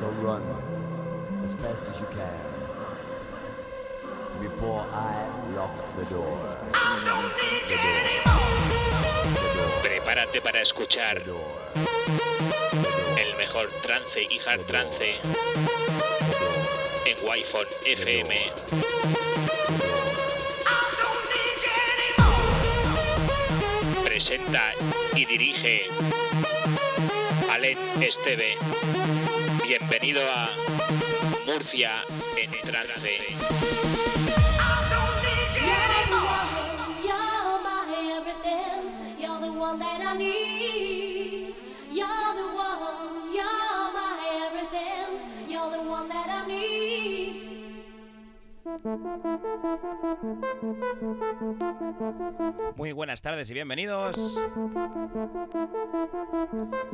So run as fast as you can before I lock the door. The door. Prepárate para escuchar el mejor trance y hard trance en Wi-Fi FM. Presenta y dirige Alen Esteve. Bienvenido a Murcia en trance. You're Muy buenas tardes y bienvenidos.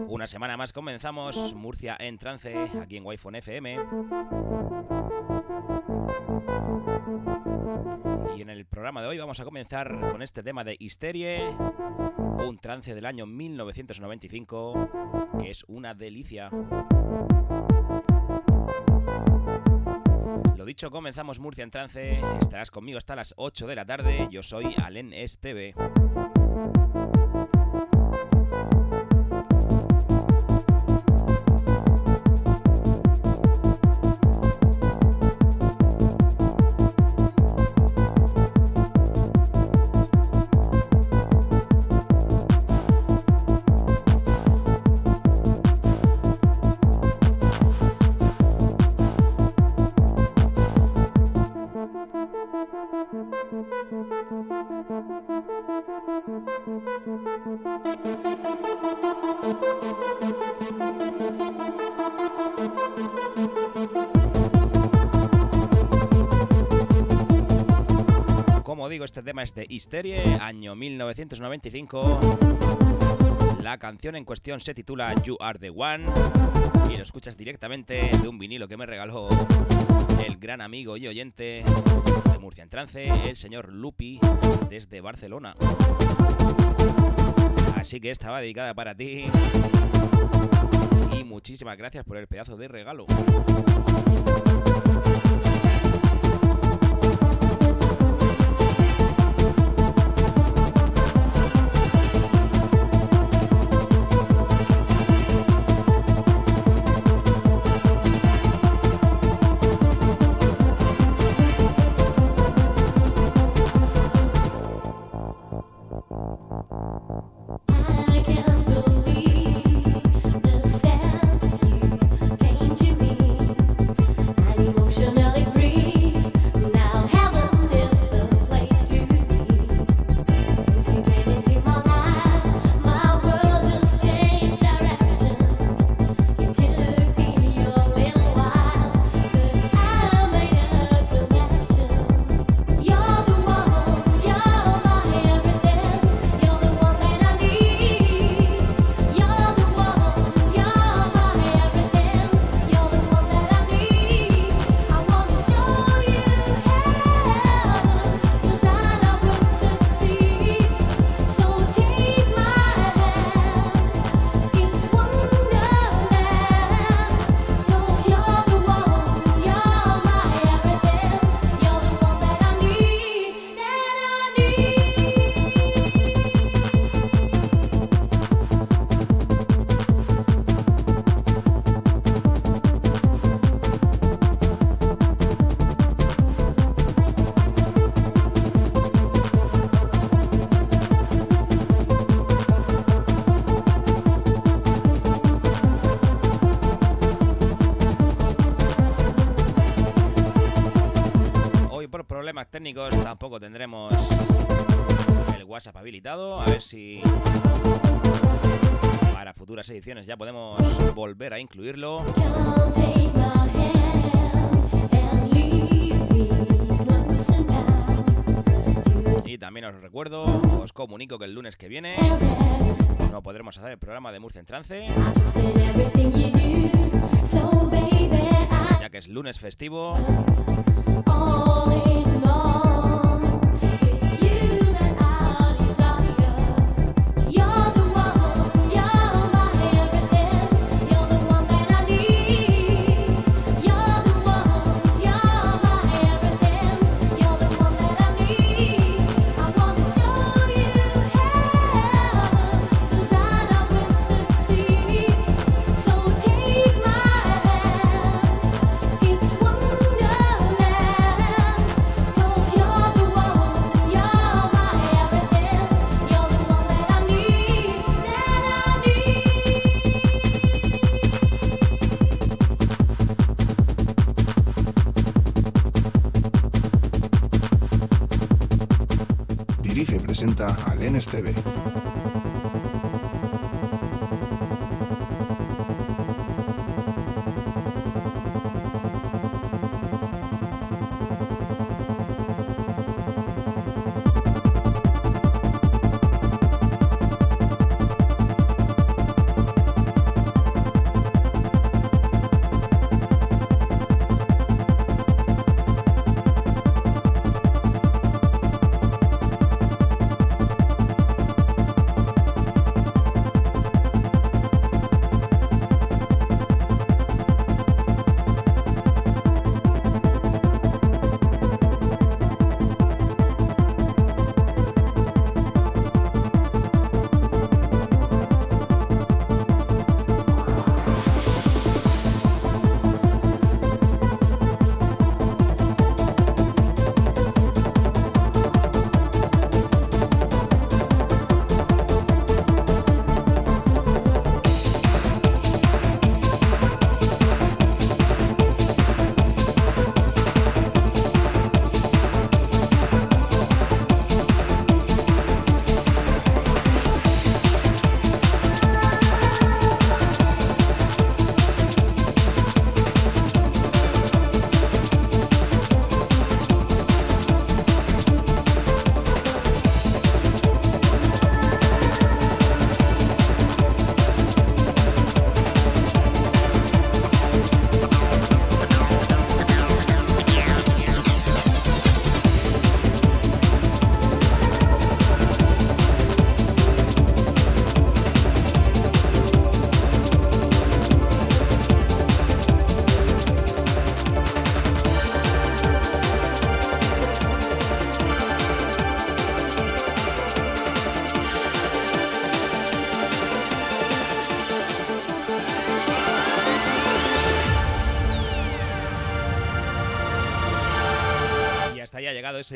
Una semana más comenzamos Murcia en trance aquí en Wi-Fi FM. Y en el programa de hoy vamos a comenzar con este tema de Histerie, un trance del año 1995 que es una delicia. Dicho, comenzamos Murcia en trance. Estarás conmigo hasta las 8 de la tarde. Yo soy Alen Esteve. Este tema es de Histerie, año 1995. La canción en cuestión se titula You Are the One y lo escuchas directamente de un vinilo que me regaló el gran amigo y oyente de Murcia en Trance, el señor Lupi, desde Barcelona. Así que esta va dedicada para ti. Y muchísimas gracias por el pedazo de regalo. Tampoco tendremos el WhatsApp habilitado. A ver si para futuras ediciones ya podemos volver a incluirlo. Y también os recuerdo, os comunico que el lunes que viene no podremos hacer el programa de Murcia en Trance, ya que es lunes festivo. long. Presenta al NSTV.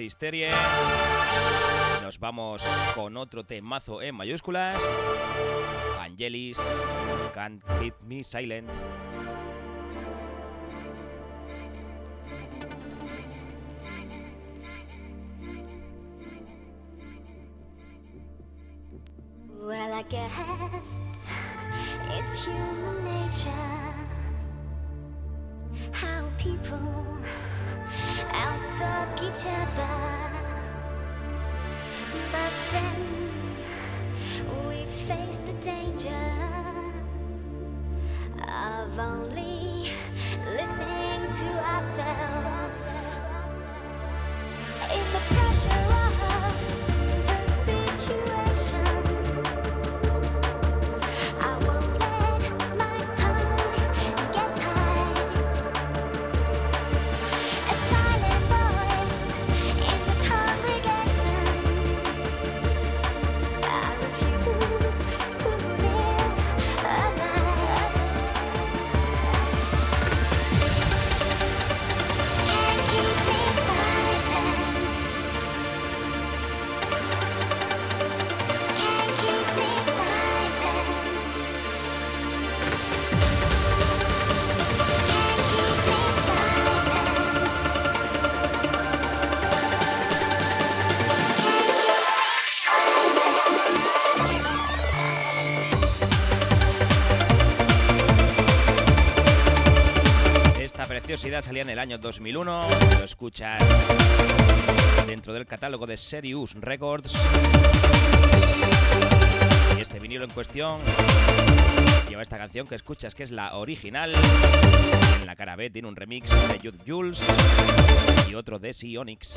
Histerie. Nos vamos con otro temazo en mayúsculas. Angelis, Can't Keep Me Silent. Well, I guess it's human nature each other. But then we face the danger of only listening to ourselves. In the salía en el año 2001. Lo escuchas dentro del catálogo de Serious Records. Y este vinilo en cuestión lleva esta canción que escuchas que es la original. En la cara B tiene un remix de Jude Jules y otro de Sionix.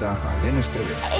Presenta a Len.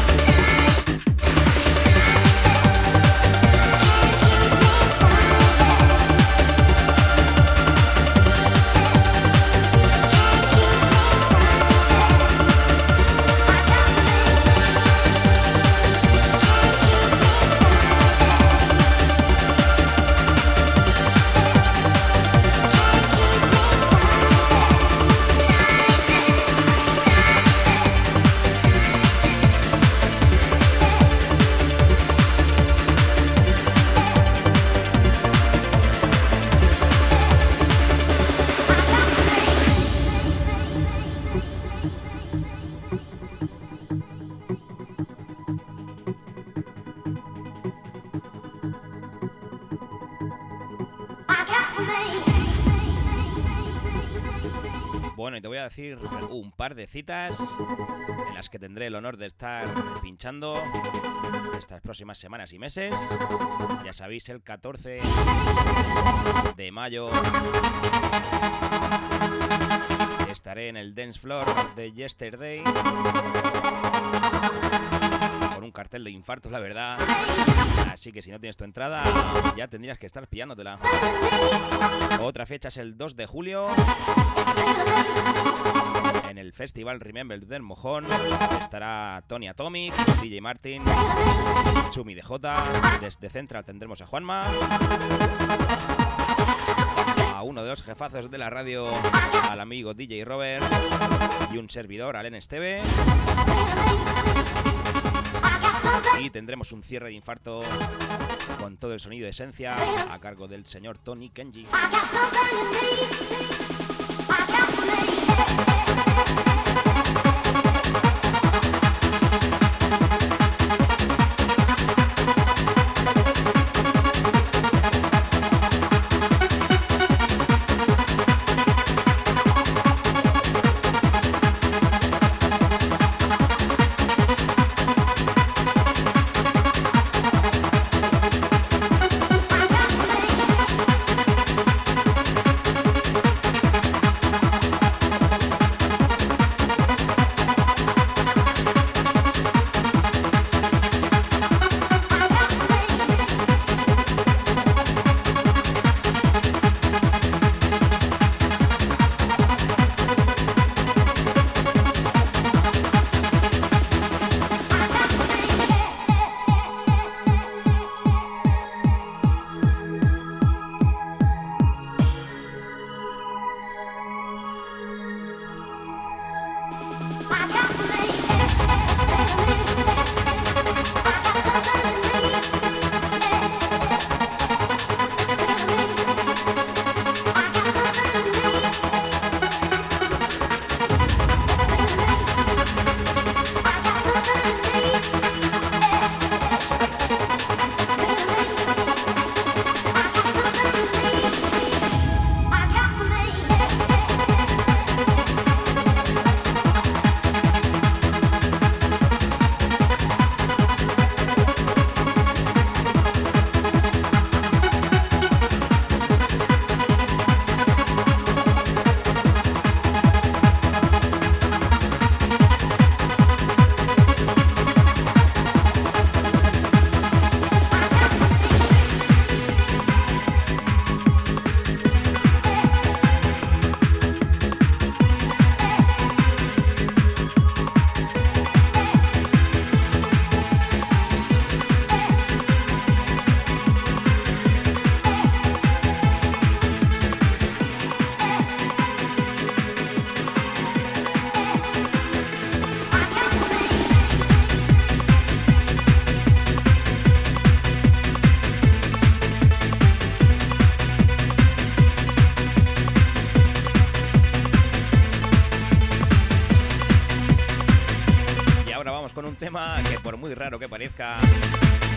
de citas en las que tendré el honor de estar pinchando estas próximas semanas y meses. Ya sabéis, el 14 de mayo estaré en el Dance Floor de Yesterday un cartel de infarto, la verdad. Así que si no tienes tu entrada, ya tendrías que estar pillándotela. Otra fecha es el 2 de julio en el Festival Remember del Mojón estará Tony Atomic, DJ Martin, Chumi DJ. Desde Central tendremos a Juanma. A uno de los jefazos de la radio, al amigo DJ Robert. Y un servidor, Alen Esteve. Y tendremos un cierre de infarto con todo el sonido de esencia a cargo del señor Tony Kenji.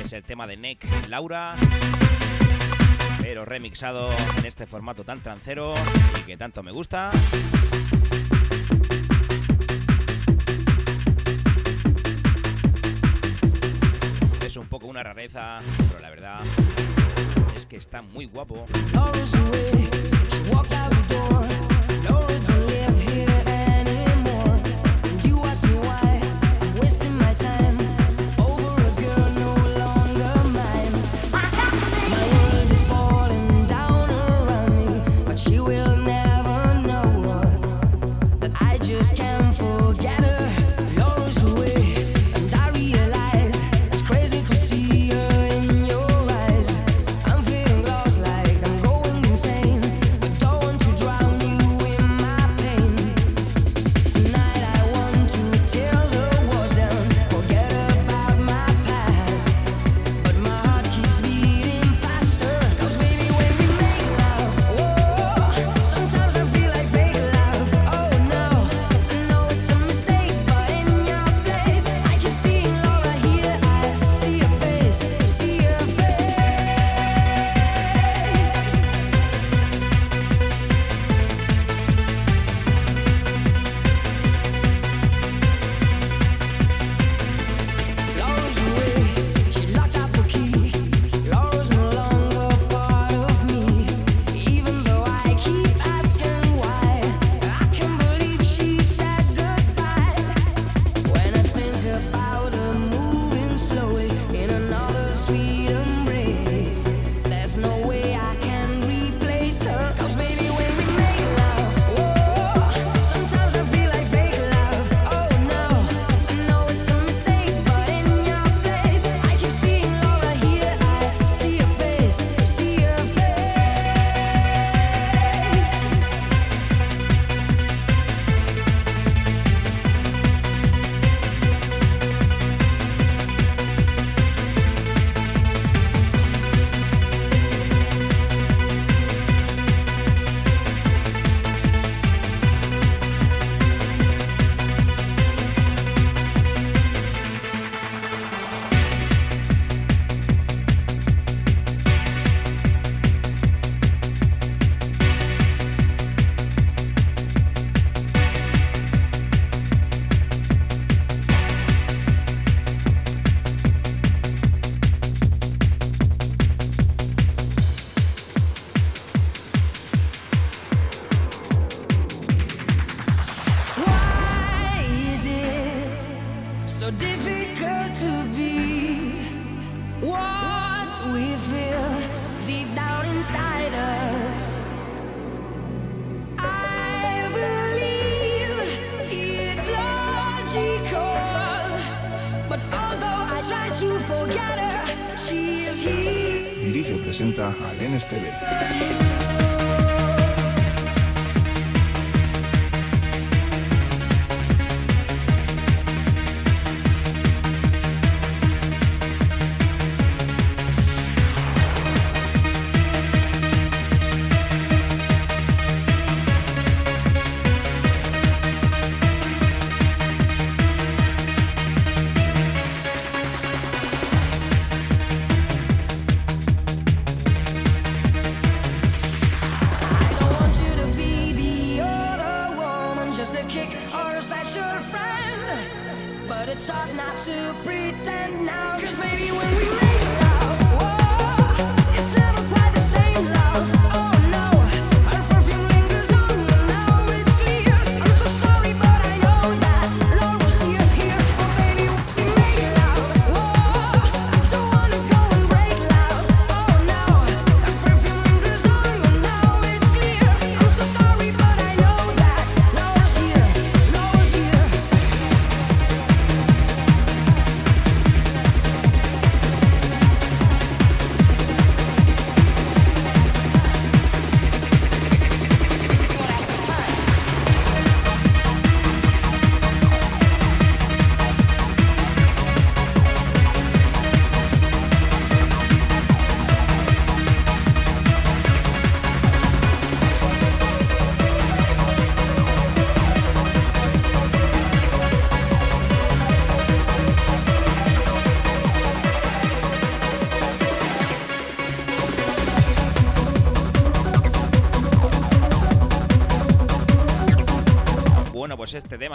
es el tema de Neck Laura, pero remixado en este formato tan trancero y que tanto me gusta. Es un poco una rareza, pero la verdad es que está muy guapo.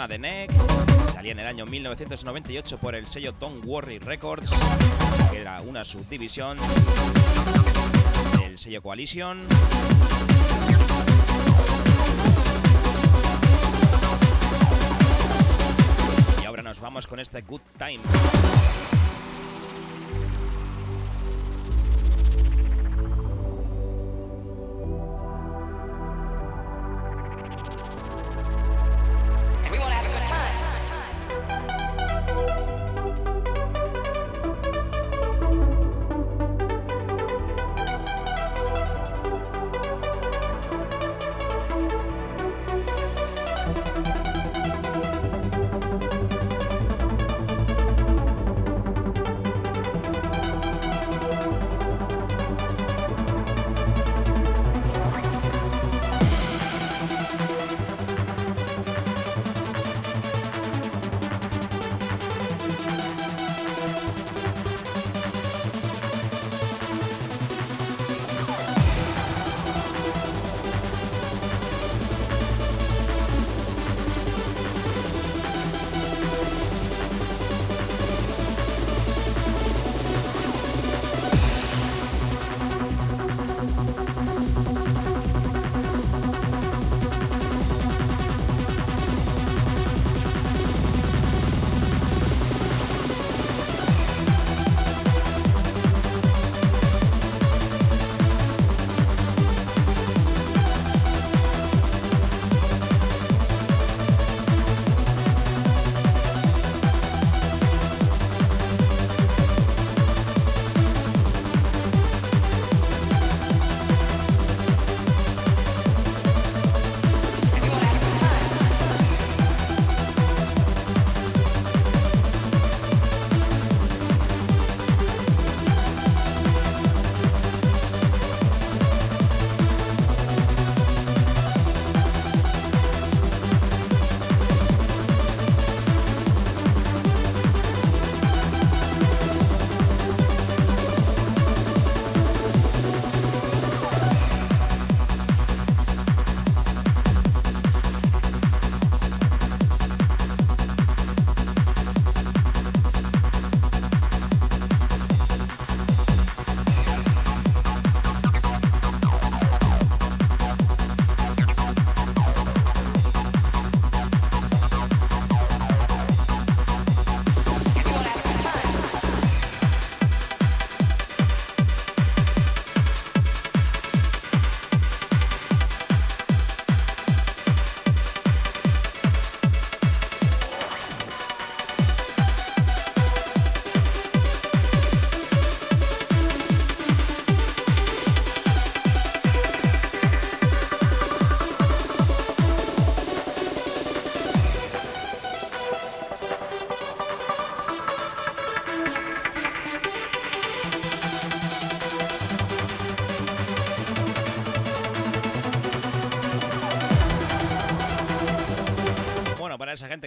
De Neck. Salía en el año 1998 por el sello Don't Worry Records, que era una subdivisión del sello Coalition. Y ahora nos vamos con este Good Time.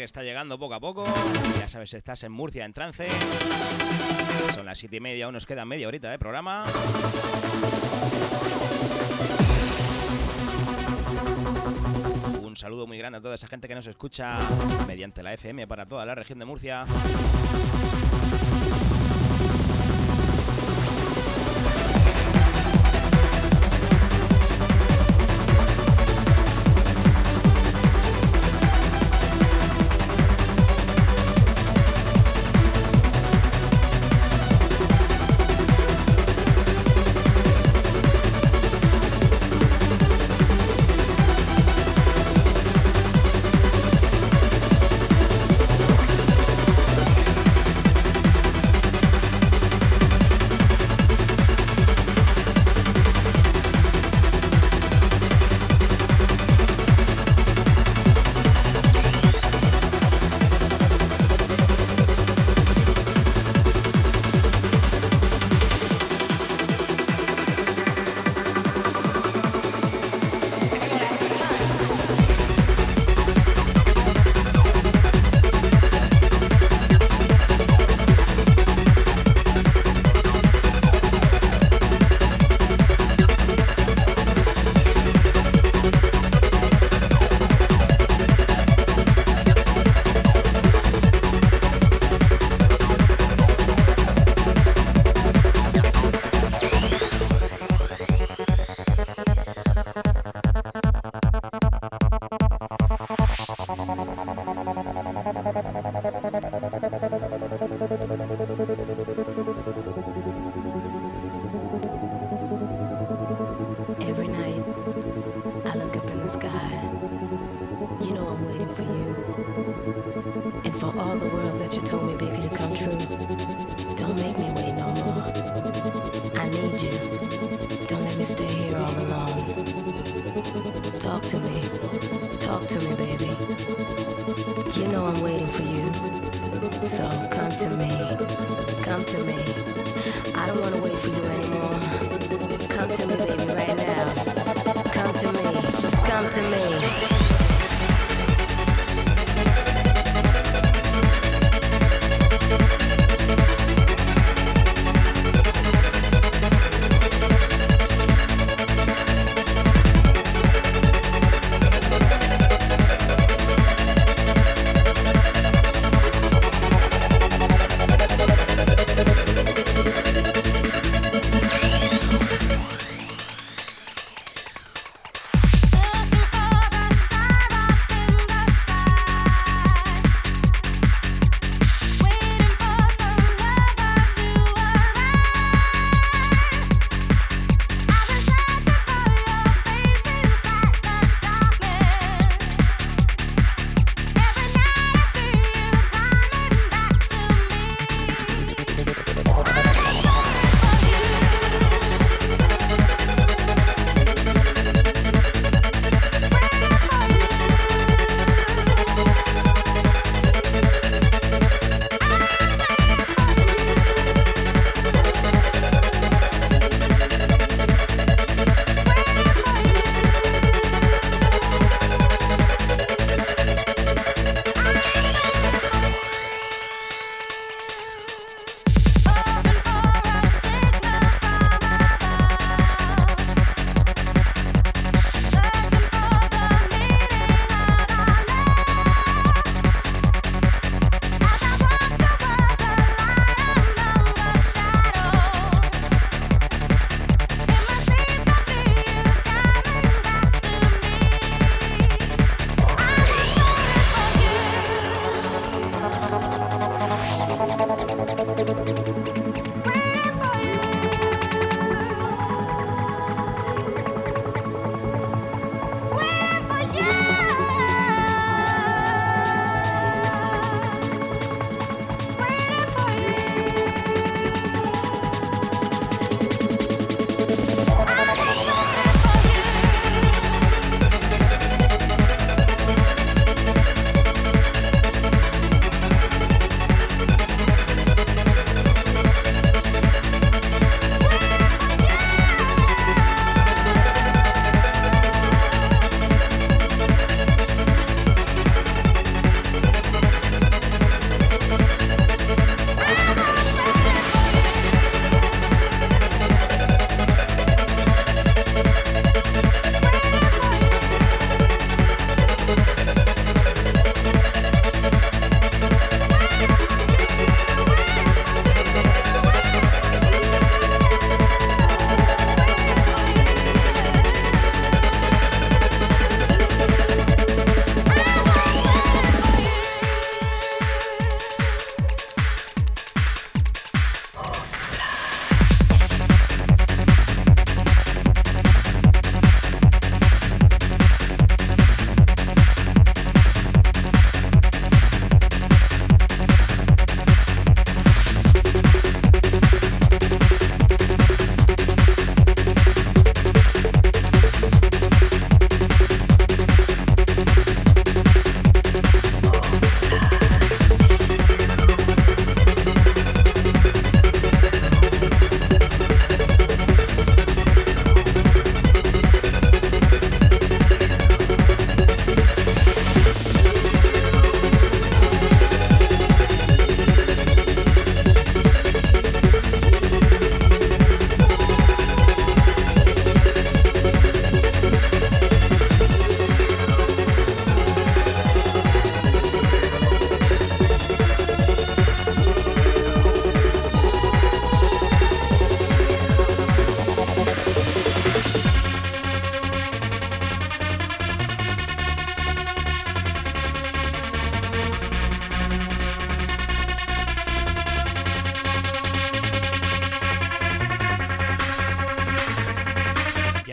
Está llegando poco a poco, ya sabes, estás en Murcia en trance. Son las 7 y media, aún nos queda media horita de programa. Un saludo muy grande a toda esa gente que nos escucha mediante la FM para toda la región de Murcia.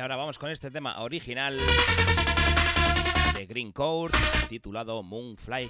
ahora vamos con este tema original de Green Court titulado Moonfly.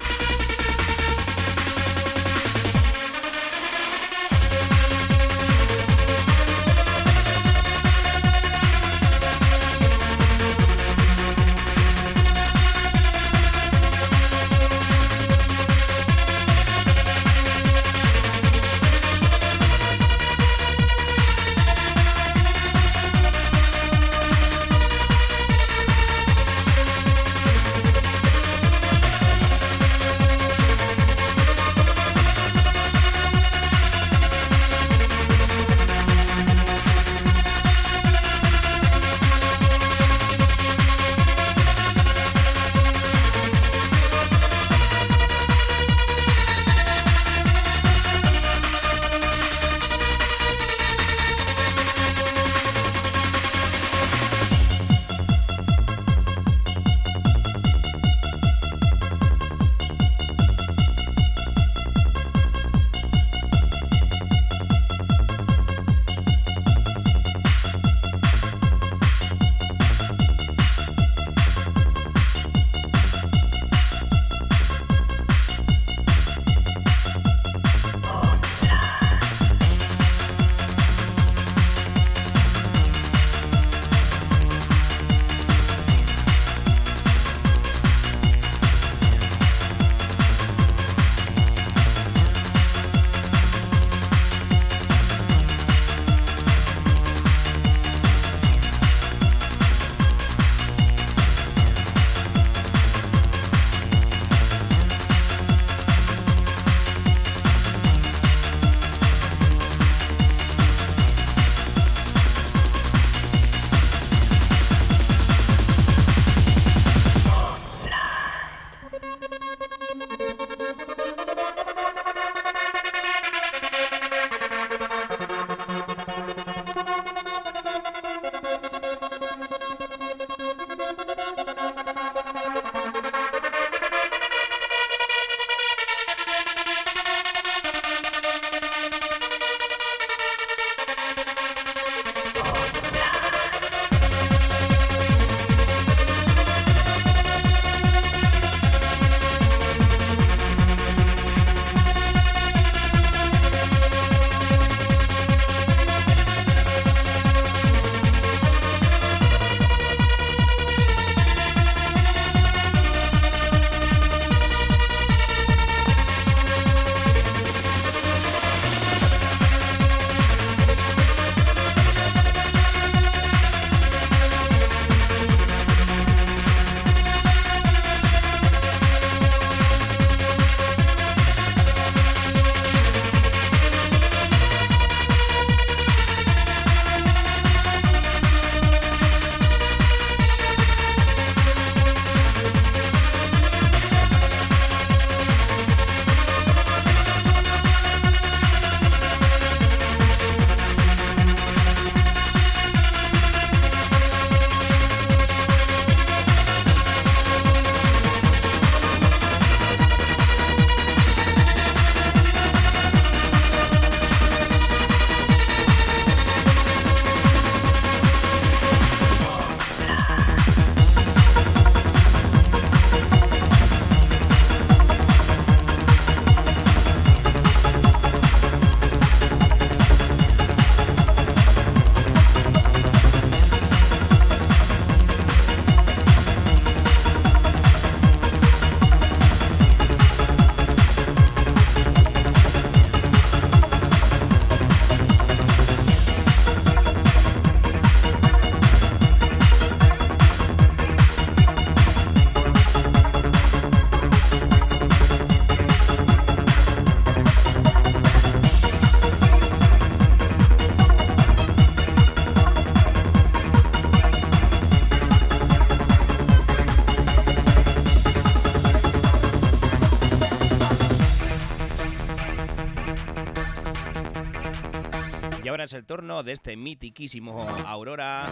el turno de este mitiquísimo Aurora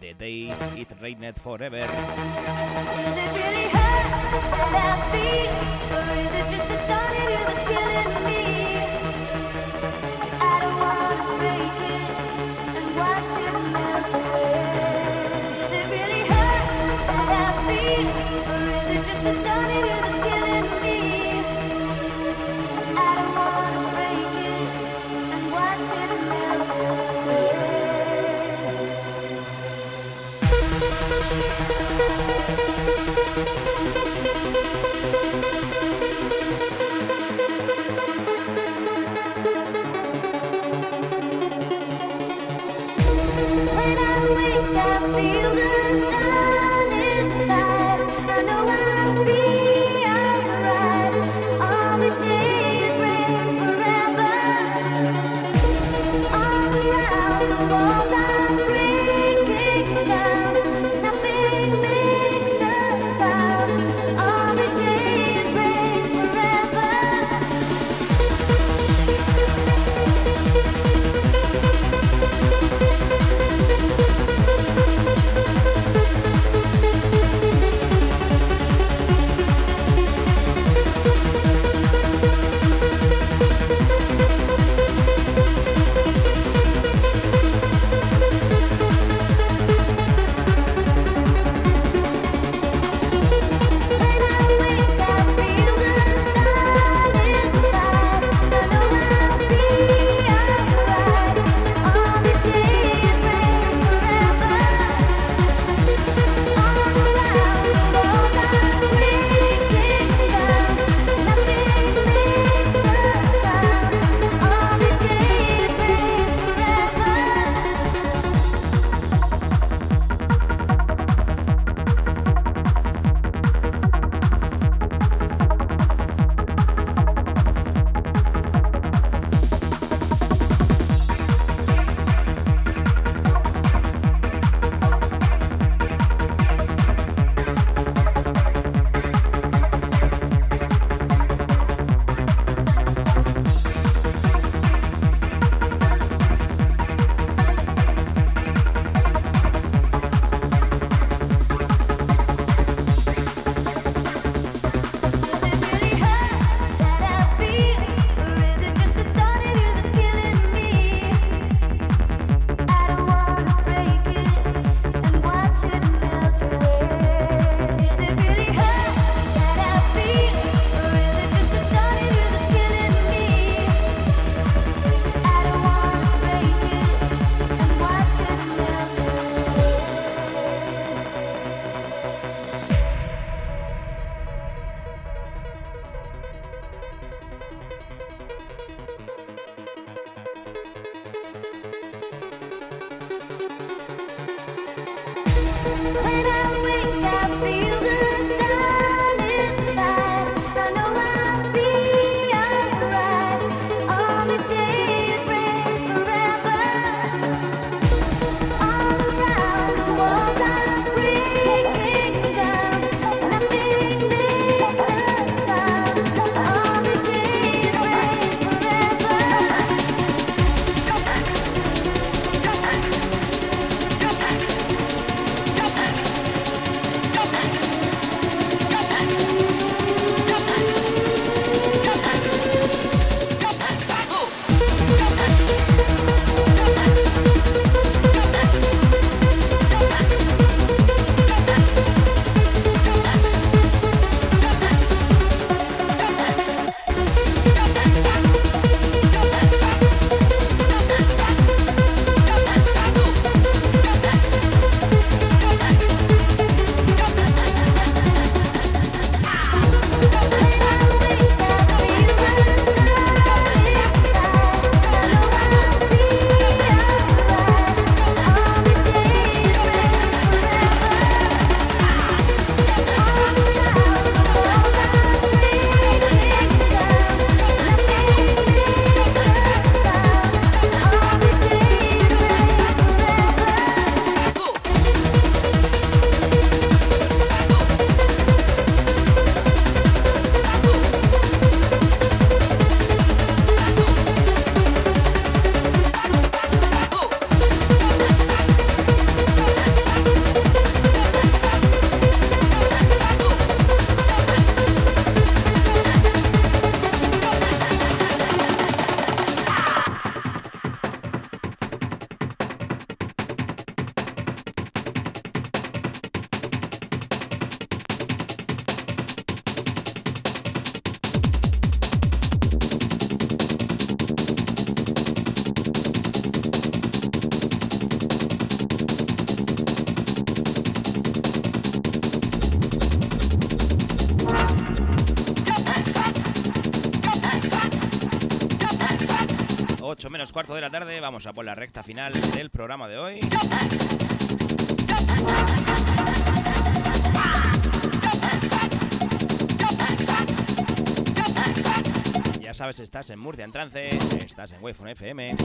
de Day It Rained Forever. feel the same. Vamos a por la recta final del programa de hoy. Ya sabes, estás en Murcia en trance, estás en Wi-Fi FM.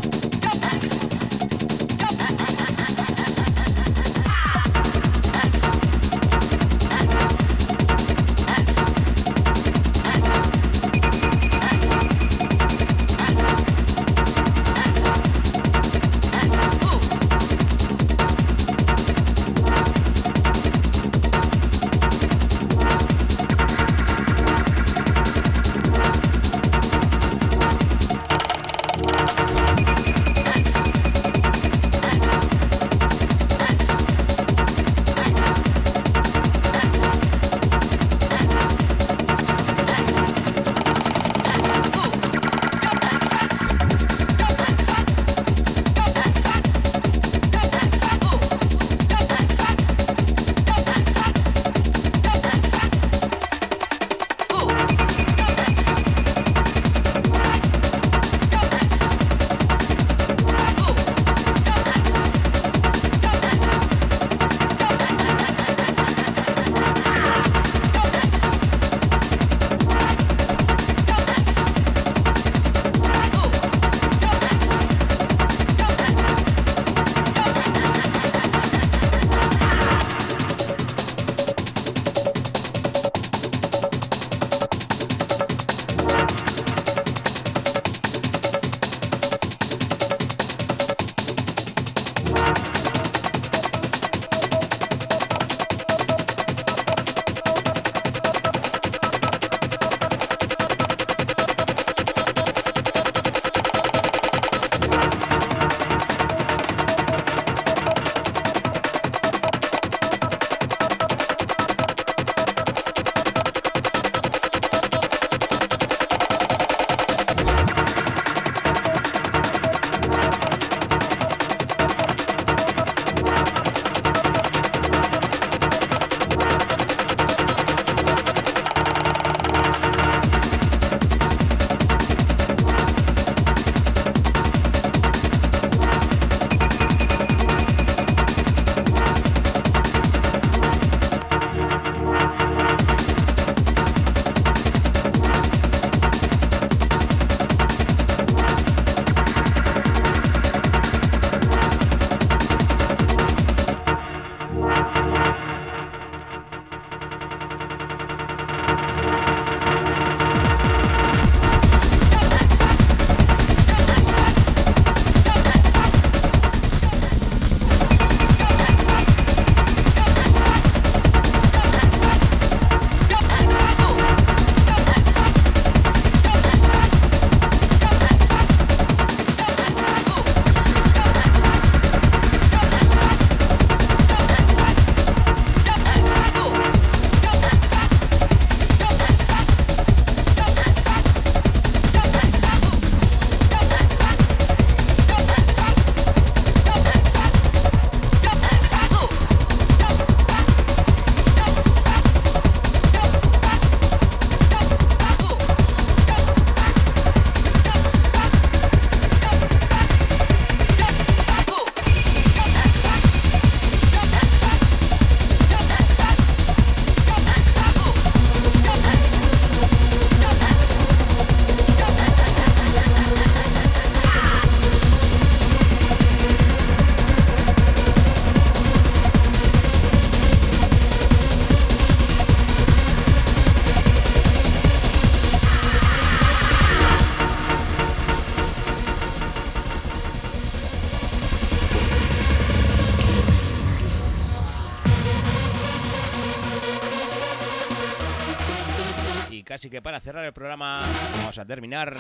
Para cerrar el programa vamos a terminar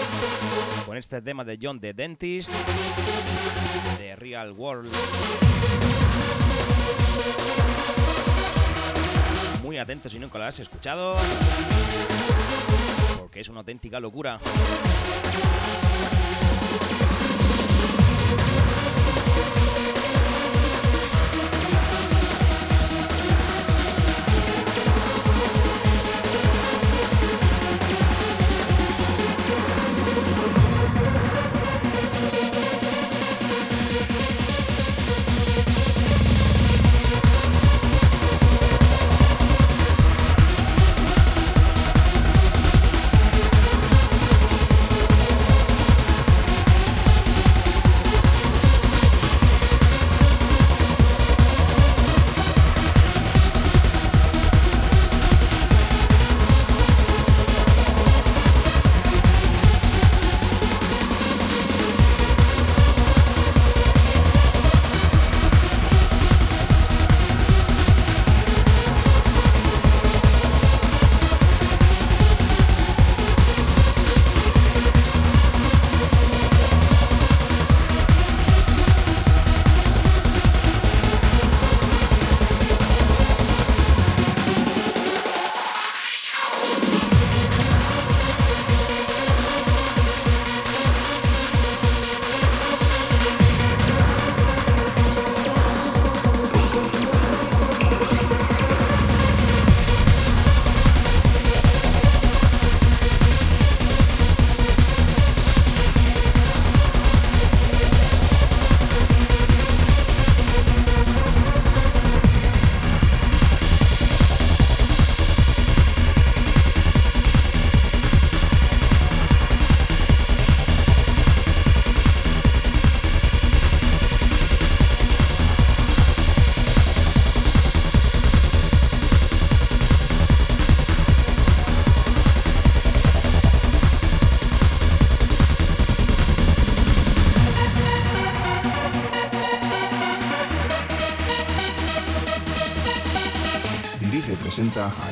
con este tema de John the Dentist de Real World. Muy atentos si nunca lo has escuchado porque es una auténtica locura.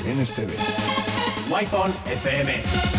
Presenta al NSTV. Wi-Fi FM.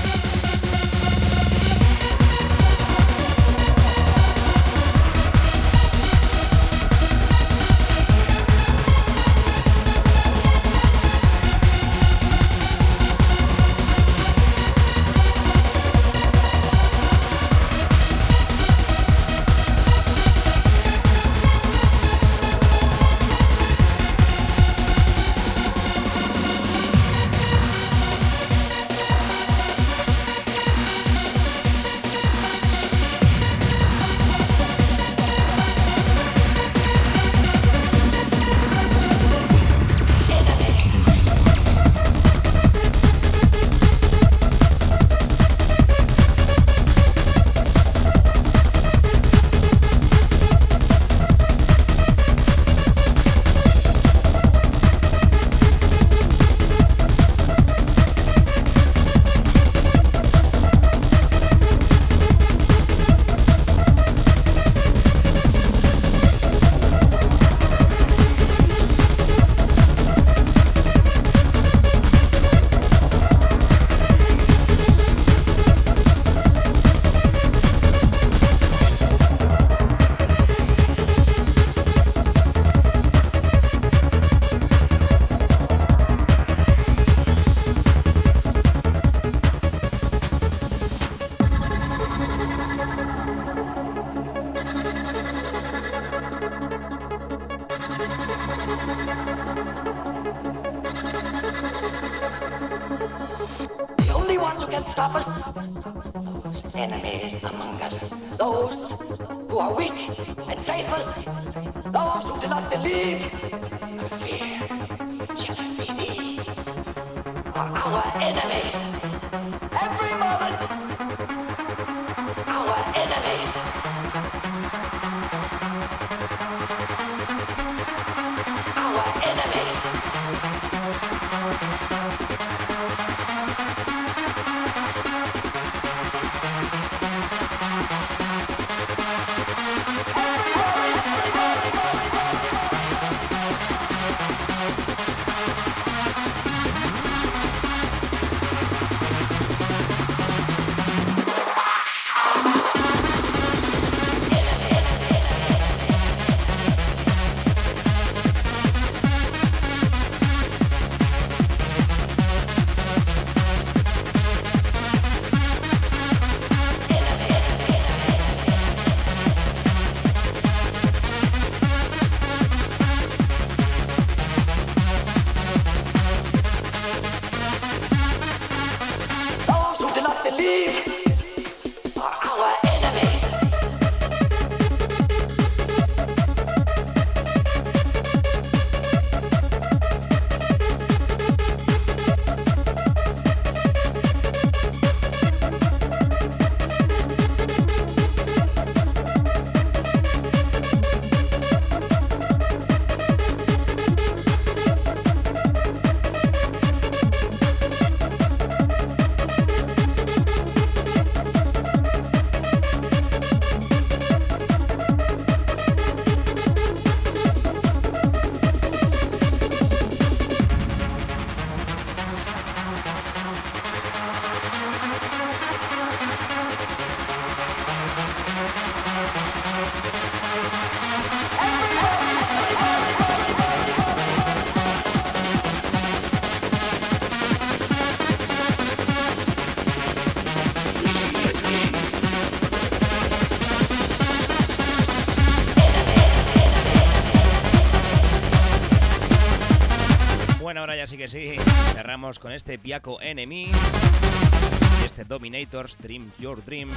Bueno, ahora ya sí que sí. Cerramos con este Piaco Enemy. Y este Dominators Dream Your Dream.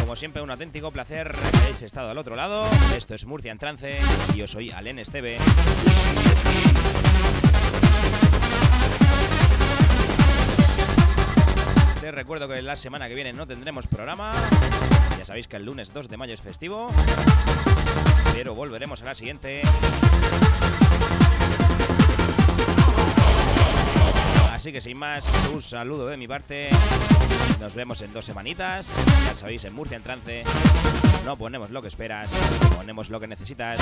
Como siempre, un auténtico placer que hayáis estado al otro lado. Esto es Murcia en Trance y yo soy Alen Esteve. Te recuerdo que la semana que viene no tendremos programa. Ya sabéis que el lunes 2 de mayo es festivo. Pero volveremos a la siguiente. Así que sin más, un saludo de mi parte. Nos vemos en dos semanitas. Ya sabéis, en Murcia en trance. No ponemos lo que esperas, ponemos lo que necesitas.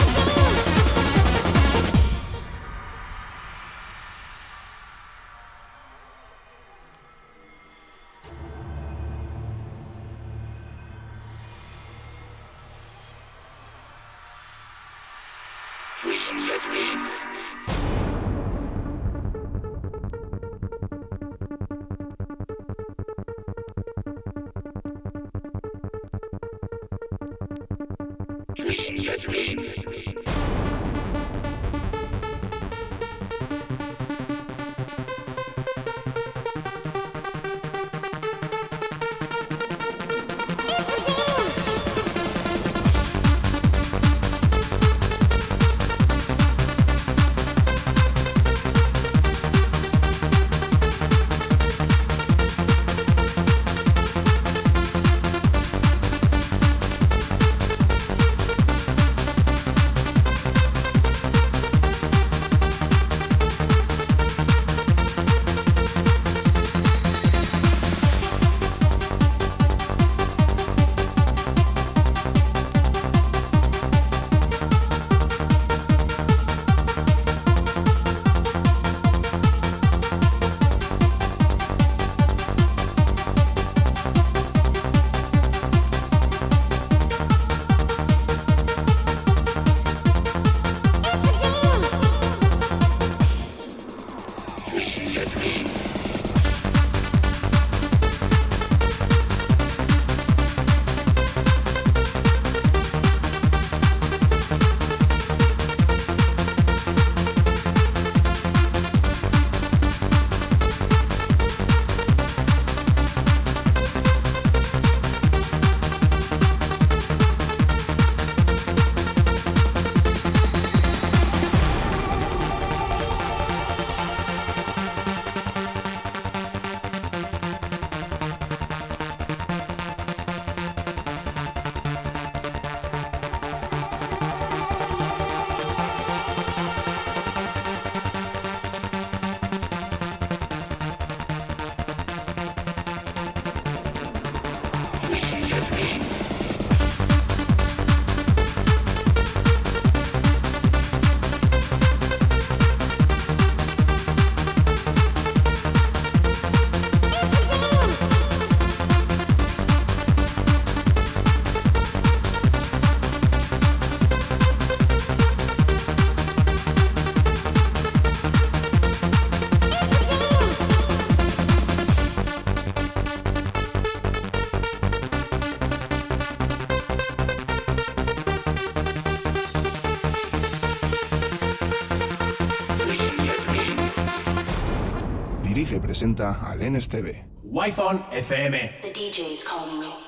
Presenta al NSTV. Wi-Fi FM. The DJ is calling you.